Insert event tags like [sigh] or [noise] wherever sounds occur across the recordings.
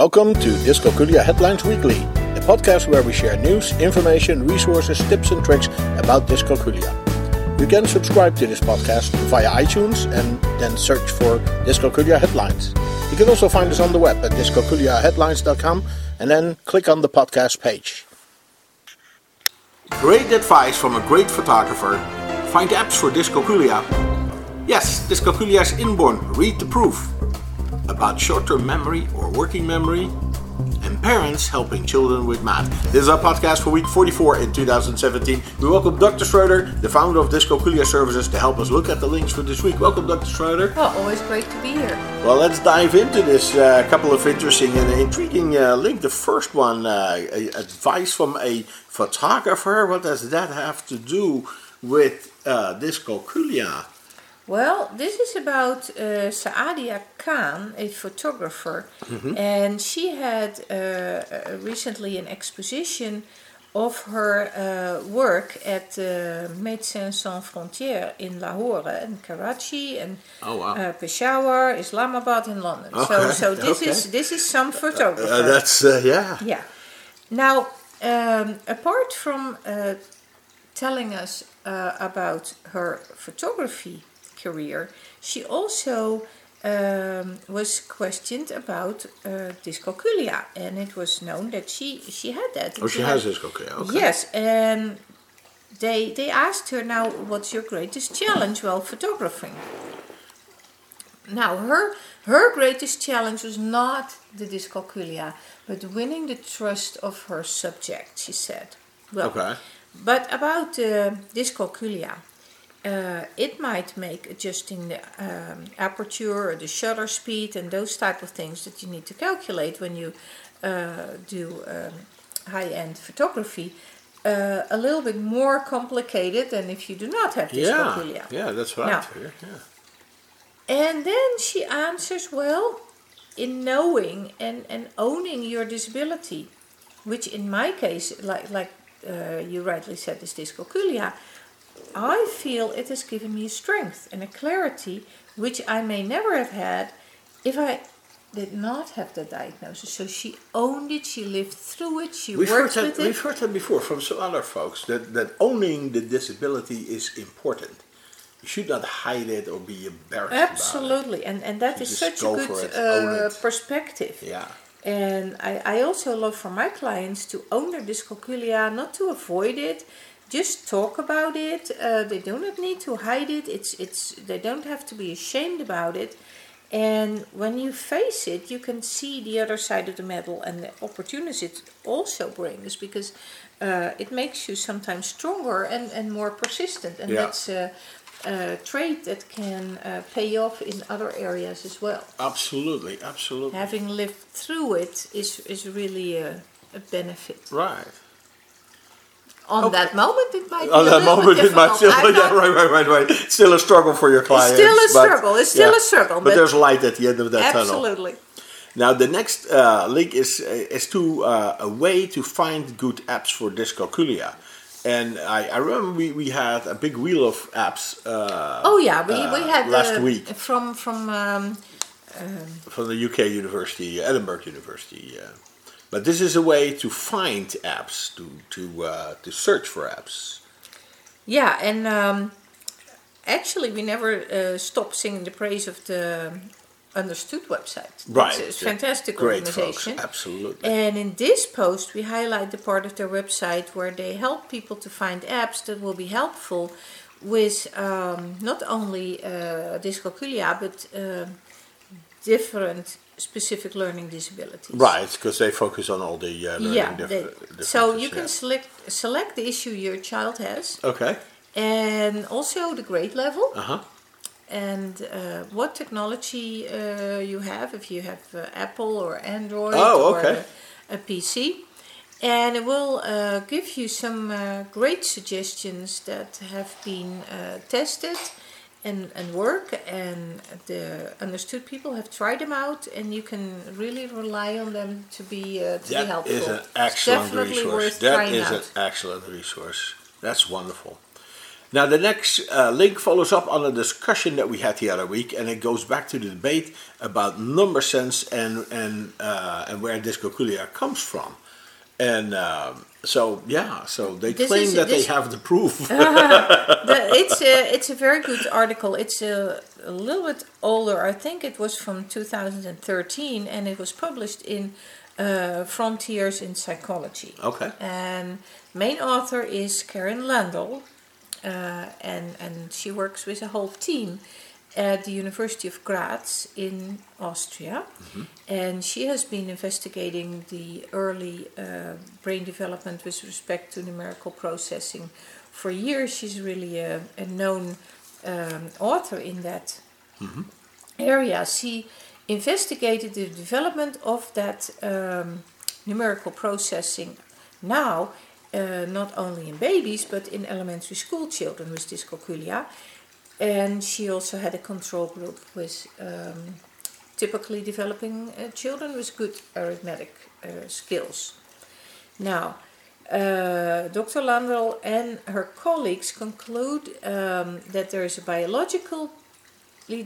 Welcome to Dyscalculia Headlines Weekly, a podcast where we share news, information, resources, tips, and tricks about dyscalculia. You can subscribe to this podcast via iTunes and then search for Dyscalculia Headlines. You can also find us on the web at dyscalculiaheadlines.com and then click on the podcast page. Great advice from a great photographer. Find apps for dyscalculia. Yes, dyscalculia is inborn. Read the proof about short-term memory or working memory and parents helping children with math. This is our podcast for week 44 in 2017. We welcome Dr. Schroeder, the founder of Dyscalculia Services, to help us look at the links for this week. Welcome, Dr. Schroeder. Well, always great to be here. Well, let's dive into this uh, couple of interesting and intriguing uh, link. The first one, uh, advice from a photographer. What does that have to do with uh, dyscalculia? Well, this is about uh, Saadia Khan, a photographer, mm-hmm. and she had uh, uh, recently an exposition of her uh, work at uh, Médecins Sans Frontières in Lahore and Karachi and oh, wow. uh, Peshawar, Islamabad, and London. Okay. So, so this okay. is this is some photographer. Uh, that's yeah. Yeah. Now, um, apart from telling us about her photography career, she also um, was questioned about uh, dyscalculia, and it was known that she she had that. Oh, she, has dyscalculia. Okay. Yes, and they they asked her now, "What's your greatest challenge while photographing?" Now her her greatest challenge was not the dyscalculia, but winning the trust of her subject. She said. Well, okay. But about uh, dyscalculia, uh, it might make adjusting the um, aperture or the shutter speed and those type of things that you need to calculate when you uh, do um, high-end photography uh, a little bit more complicated than if you do not have dyscalculia. Yeah, yeah, that's right. Now, yeah. And then she answers, well, in knowing and, and owning your disability, which in my case, like like uh, you rightly said, is dyscalculia I feel it has given me strength and a clarity which I may never have had if I did not have the diagnosis. So she owned it, she lived through it, she we've worked heard with that, it. We've heard that before from some other folks that, that owning the disability is important. You should not hide it or be embarrassed Absolutely, and, and that is such a good uh, perspective. Yeah. And I, I also love for my clients to own their dyscalculia, not to avoid it, just talk about it. Uh, they do not need to hide it. It's it's they don't have to be ashamed about it. And when you face it, you can see the other side of the medal and the opportunities it also brings because uh, it makes you sometimes stronger and, and more persistent. And yeah. that's a, a, trait that can uh, pay off in other areas as well. Absolutely, absolutely. Having lived through it is, is really a, a benefit. Right on okay. that moment it might on that moment it might still [laughs] yeah right right right right. Still a struggle for your clients still a struggle. It's still yeah, a struggle but, but, there's light at the end of that absolutely. tunnel. Absolutely. Now the next uh, link is uh, is to uh, a way to find good apps for dyscalculia. And I, I remember we, we had a big wheel of apps uh, oh yeah we, we uh, had last week. from from um, um, from the UK University Edinburgh University but this is a way to find apps, to to uh, to search for apps. Yeah, and um, actually, we never uh, stop singing the praise of the Understood website. Right, it's a fantastic Great organization. Folks. Absolutely. And in this post, we highlight the part of their website where they help people to find apps that will be helpful with um, not only uh, dyscalculia but uh, different specific learning disabilities. Right, because they focus on all the uh, learning yeah, they, So you can select select the issue your child has. Okay. And also the grade level. Uh huh. And uh, what technology uh, you have, if you have uh, Apple or Android oh, okay. or a, a PC. And it will uh, give you some uh, great suggestions that have been tested and, and work and the understood people have tried them out and you can really rely on them to be uh, to that be helpful. That is an excellent Definitely resource. That is out. an excellent resource. That's wonderful. Now, the next uh, link follows up on a discussion that we had the other week, and it goes back to the debate about number sense and and uh, and where dyscalculia comes from. And um, so, yeah, so they This claim is- that they have the proof. [laughs] The- it's a it's a very good article. It's a, a little bit older. I think it was from 2013, and it was published in uh, Frontiers in Psychology. okay. And main author is Karin Landerl, uh, and and she works with a whole team at the University of Graz in Austria, and she has been investigating the early uh, brain development with respect to numerical processing for years. She's really a, a known um, author in that area. She investigated the development of that um, numerical processing now, uh, not only in babies but in elementary school children with dyscalculia. And she also had a control group with um, typically developing uh, children with good arithmetic uh, skills. Now, uh, Dr. Landerl and her colleagues conclude um, that there is a biologically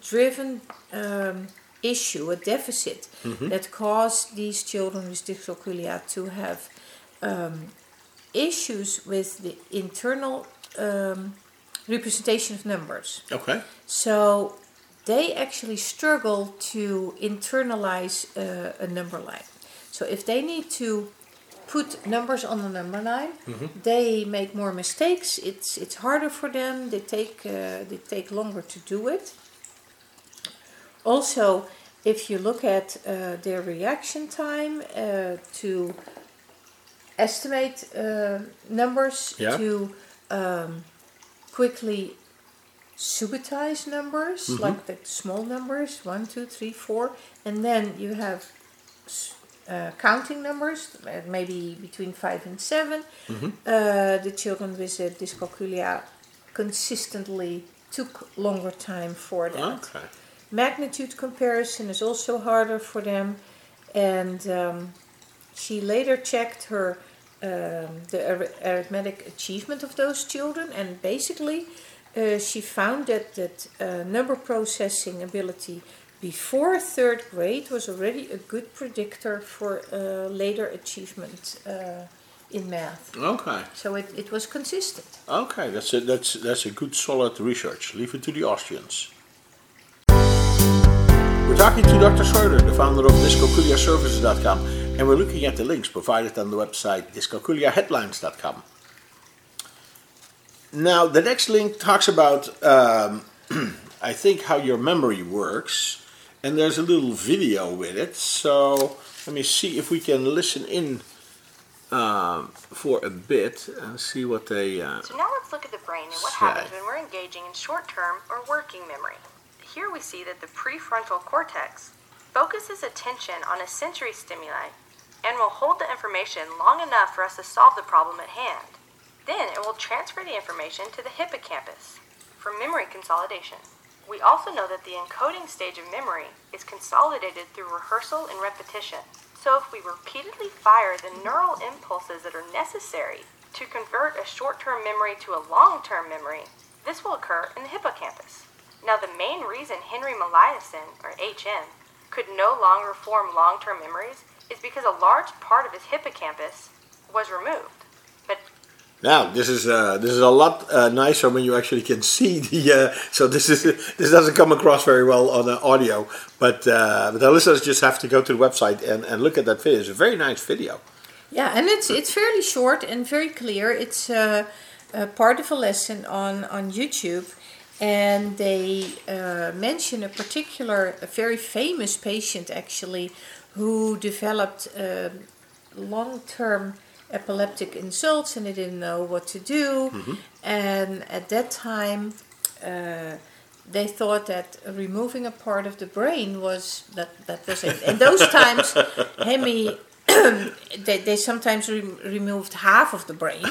driven um, issue, a deficit, that caused these children with dyscalculia to have um, issues with the internal um, representation of numbers. Okay. So they actually struggle to internalize uh, a number line. So if they need to put numbers on the number line, they make more mistakes. It's it's harder for them. They take uh, they take longer to do it. Also, if you look at uh, their reaction time uh, to estimate uh, numbers, Yeah. to um, quickly subitize numbers, like the small numbers, one, two, three, four, and then you have uh, counting numbers, uh, maybe between five and 7 Uh, the children with uh, dyscalculia consistently took longer time for that. Okay. Magnitude comparison is also harder for them, and um, she later checked her um, the ar- arithmetic achievement of those children, and basically uh, she found that that uh, number processing ability before third grade was already a good predictor for uh, later achievement uh, in math. Okay. So it, it was consistent. Okay. That's a, that's that's a good solid research. Leave it to the Austrians. We're talking to Dr. Schroeder, the founder of dyscalculiaservices.com, and we're looking at the links provided on the website dyscalculiaheadlines.com. Now, the next link talks about, um, [clears throat] I think, how your memory works, and there's a little video with it. So let me see if we can listen in um, for a bit and see what they. Uh, So now let's look at the brain and what Say. happens when we're engaging in short-term or working memory. Here we see that the prefrontal cortex focuses attention on a sensory stimuli and will hold the information long enough for us to solve the problem at hand. Then it will transfer the information to the hippocampus for memory consolidation. We also know that the encoding stage of memory is consolidated through rehearsal and repetition. So if we repeatedly fire the neural impulses that are necessary to convert a short-term memory to a long-term memory, this will occur in the hippocampus. Now the main reason Henry Molaison, or HM, could no longer form long-term memories is because a large part of his hippocampus was removed. But Now this is uh, this is a lot uh, nicer when you actually can [laughs] see the. Uh, so this is this doesn't come across very well on uh, audio, but uh, but the listeners just have to go to the website and, and look at that video. It's a very nice video. Yeah, and it's it's fairly short and very clear. It's uh, uh, part of a lesson on on YouTube, and they uh, mention a particular, a very famous patient actually, who developed uh, long-term epileptic insults, and they didn't know what to do. And at that time. Uh, they thought that removing a part of the brain was that that was it. In those [laughs] times, Hemi, [coughs] they, they sometimes re- removed half of the brain.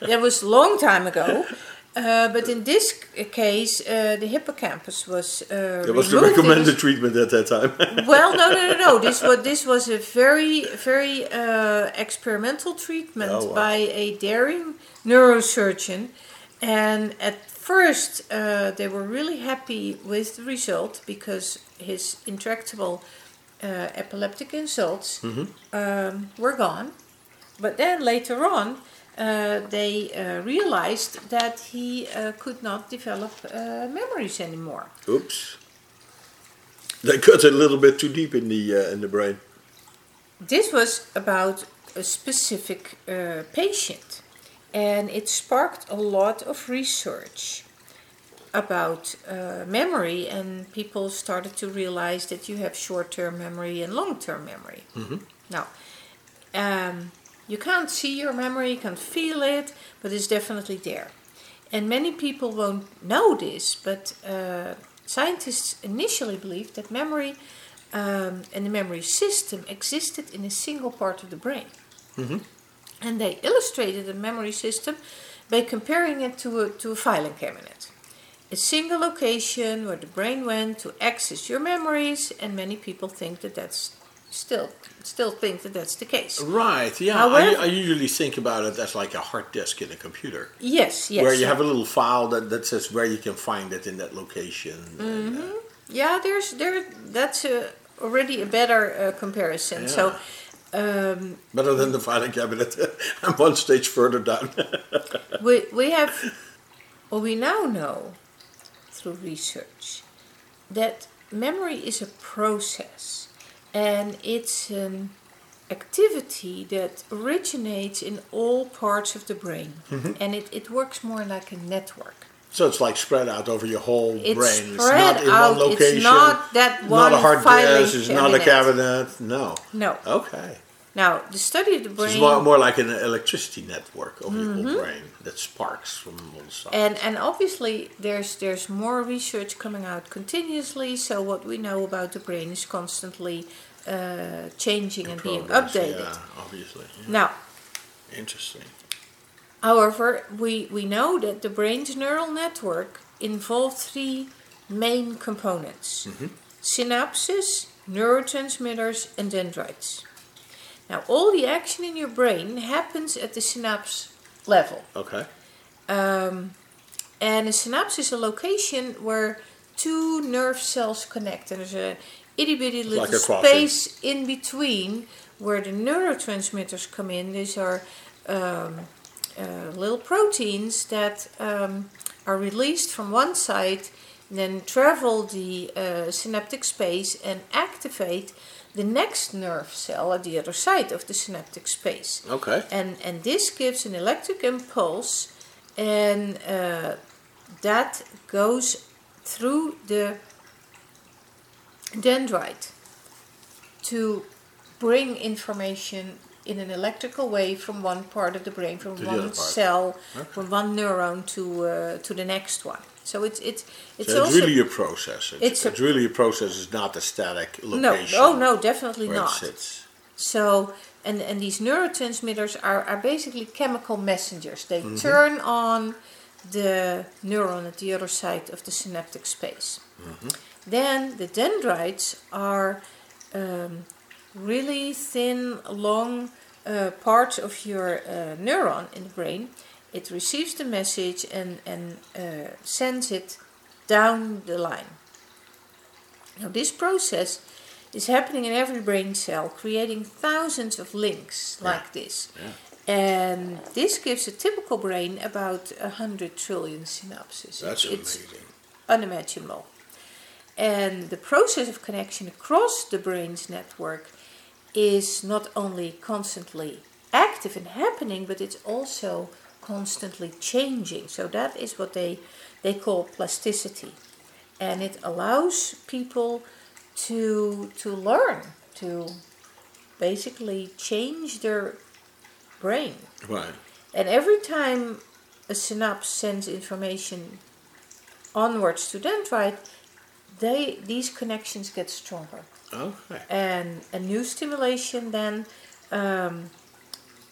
That was a long time ago. Uh, but in this case, uh, the hippocampus was uh, That was the recommended treatment at that time. [laughs] well, no, no, no, no. This was this was a very, very uh, experimental treatment Oh, wow. by a daring neurosurgeon, And at first, uh, they were really happy with the result because his intractable uh, epileptic insults um, were gone. But then later on, they uh, realized that he uh, could not develop uh, memories anymore. Oops. They cut a little bit too deep in the uh, in the brain. This was about a specific uh, patient, and it sparked a lot of research about uh, memory, and people started to realize that you have short term memory and long term memory. Now, um, you can't see your memory, you can feel it, but it's definitely there. And many people won't know this, but uh, scientists initially believed that memory um, and the memory system existed in a single part of the brain. And they illustrated the memory system by comparing it to a, to a filing cabinet. A single location where the brain went to access your memories, and many people think that that's still still think that that's the case. Right. Yeah. However- I, I usually think about it as like a hard disk in a computer, Yes, yes. where you have a little file that, that says where you can find it in that location. and, uh, Yeah, there's there. That's a, already a better uh, comparison. So, um, better than the filing cabinet. [laughs] I'm one stage further down. [laughs] we we have, well, we now know through research that memory is a process, and it's an activity that originates in all parts of the brain, mm-hmm. and it, it works more like a network. so it's like spread out over your whole It's brain. spread it's not in out. one location. It's not that one not a hard disk. It's not a cabinet. No. No. Okay. Now, the study of the So brain. it's more, more like an electricity network over your whole brain that sparks from one side. and and obviously there's there's more research coming out continuously so what we know about the brain is constantly uh, changing and being updated Yeah, obviously. Yeah. now Interesting. however we we know that the brain's neural network involves three main components synapses neurotransmitters and dendrites now all the action in your brain happens at the synapse level Okay. Um, and a synapse is a location where two nerve cells connect. And there's a itty bitty little like space in between where the neurotransmitters come in. These are um, uh, little proteins that um, are released from one side, then travel the uh, synaptic space and activate the next nerve cell at the other side of the synaptic space. Okay. and and this gives an electric impulse and uh, that goes through the dendrite to bring information in an electrical way from one part of the brain from To one cell from one neuron to uh, to the next one so it's it's it's so it's also really a process. It's, it's it's, a- really a process. It's not a static location. no oh no definitely not. So, and, and these neurotransmitters are, are basically chemical messengers. They Mm-hmm. turn on the neuron at the other side of the synaptic space. Mm-hmm. Then the dendrites are um, really thin, long uh, parts of your uh, neuron in the brain. It receives the message and, and uh, sends it down the line. Now, this process is happening in every brain cell, creating thousands of links like this. And this gives a typical brain about 100 trillion synapses. That's it's amazing. unimaginable. And the process of connection across the brain's network is not only constantly active and happening, but it's also constantly changing. So that is what they, they call plasticity. And it allows people to, to learn, to basically change their brain. Right. And every time a synapse sends information onwards to dendrite, they these connections get stronger. Okay. And a new stimulation then um,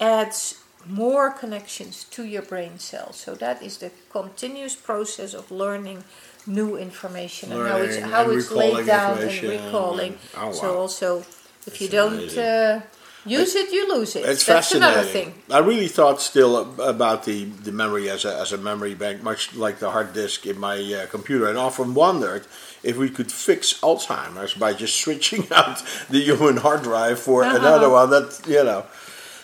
adds more connections to your brain cells. So that is the continuous process of learning new information and how it's how it's laid down and recalling. and- oh, So also, if you don't uh, Use it, you lose it. It's That's fascinating. another thing. I really thought still about the, the memory as a, as a memory bank, much like the hard disk in my uh, computer, and often wondered if we could fix Alzheimer's by just [laughs] switching out the human hard drive for Uh-huh. another one. That you know.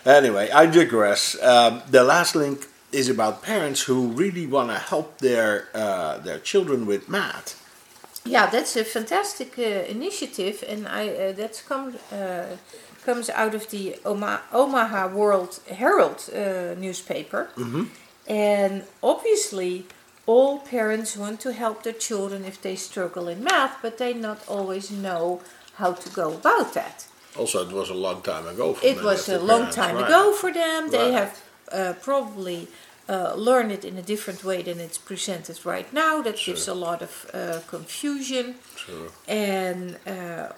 Anyway, I digress. Um, the last link is about parents who really want to help their uh, their children with math. Yeah, that's a fantastic uh, initiative, and I uh, that's come uh, comes out of the Oma- Omaha World Herald uh, newspaper, and obviously all parents want to help their children if they struggle in math, but they not always know how to go about that. Also, it was a long time ago. For It was a long time right. ago for them. They Right. have uh, probably uh, learned it in a different way than it's presented right now. That gives a lot of uh, confusion. Sure. And uh,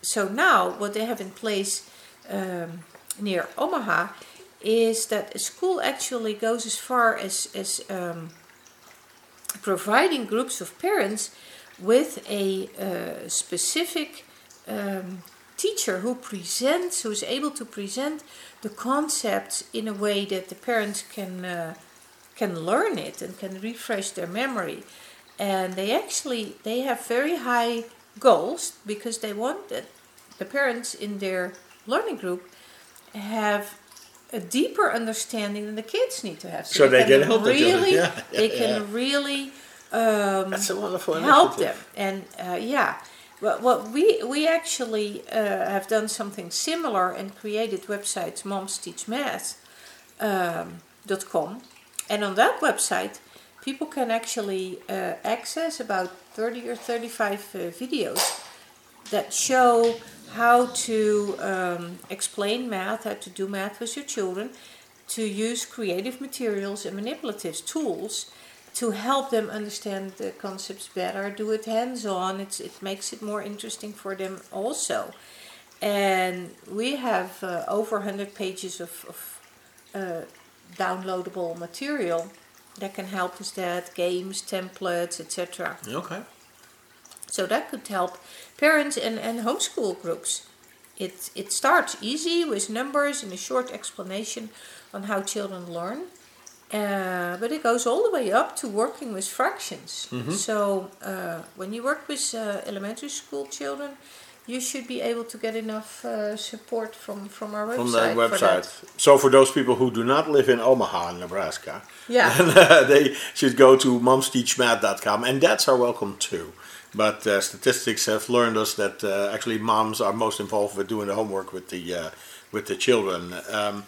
so now, what they have in place um, near Omaha is that a school actually goes as far as, as um, providing groups of parents with a uh, specific um, teacher who presents, who is able to present the concepts in a way that the parents can uh, can learn it and can refresh their memory. And they actually they have very high goals because they want that the parents in their learning group have a deeper understanding than the kids need to have. So they can help really, Yeah, yeah, they can yeah. really um, That's a wonderful help them. initiative. And uh, yeah, well, what we we actually uh, have done something similar and created websites Moms Teach Math um, and on that website, people can actually uh, access about thirty or thirty-five uh, videos that show how to um, explain math, how to do math with your children, to use creative materials and manipulative tools to help them understand the concepts better, do it hands on. It's, it makes it more interesting for them also. And we have uh, over 100 pages of, of uh, downloadable material that can help with that games, templates, etc. Okay. So that could help parents and, and homeschool groups. It, it starts easy with numbers and a short explanation on how children learn. Uh, but it goes all the way up to working with fractions. So uh, when you work with uh, elementary school children, you should be able to get enough uh, support from, from our website. From for that. website. So for those people who do not live in Omaha, Nebraska, Yeah. [laughs] then, they should go to momsteachmath.com, and that's our welcome too. But uh, statistics have learned us that uh, actually moms are most involved with doing the homework with the uh, with the children. Um,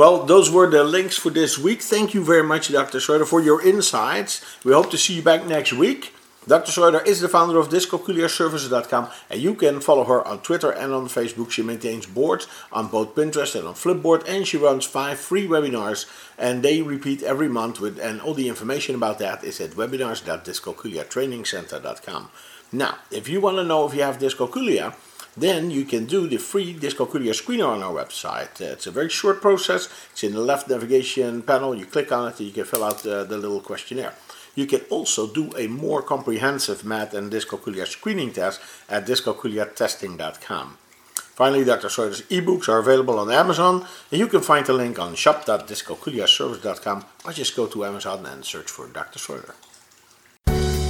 well, those were the links for this week. Thank you very much, Dr. Schroeder, for your insights. We hope to see you back next week. Dr. Schroeder is the founder of dyscalculiaservices.com and you can follow her on Twitter and on Facebook. She maintains boards on both Pinterest and on Flipboard and she runs five free webinars and they repeat every month with and all the information about that is at webinars.dyscalculiatrainingcenter.com. Now, if you want to know if you have dyscalculia, then you can do the free dyscalculia screener on our website. Uh, it's a very short process. It's in the left navigation panel. You click on it and you can fill out uh, the little questionnaire. You can also do a more comprehensive math and dyscalculia screening test at dyscalculiatesting.com. Finally, Dr. Schroeder's ebooks are available on Amazon, and you can find the link on shop.dyscalculiaservice.com or just go to Amazon and search for Dr. Schroeder.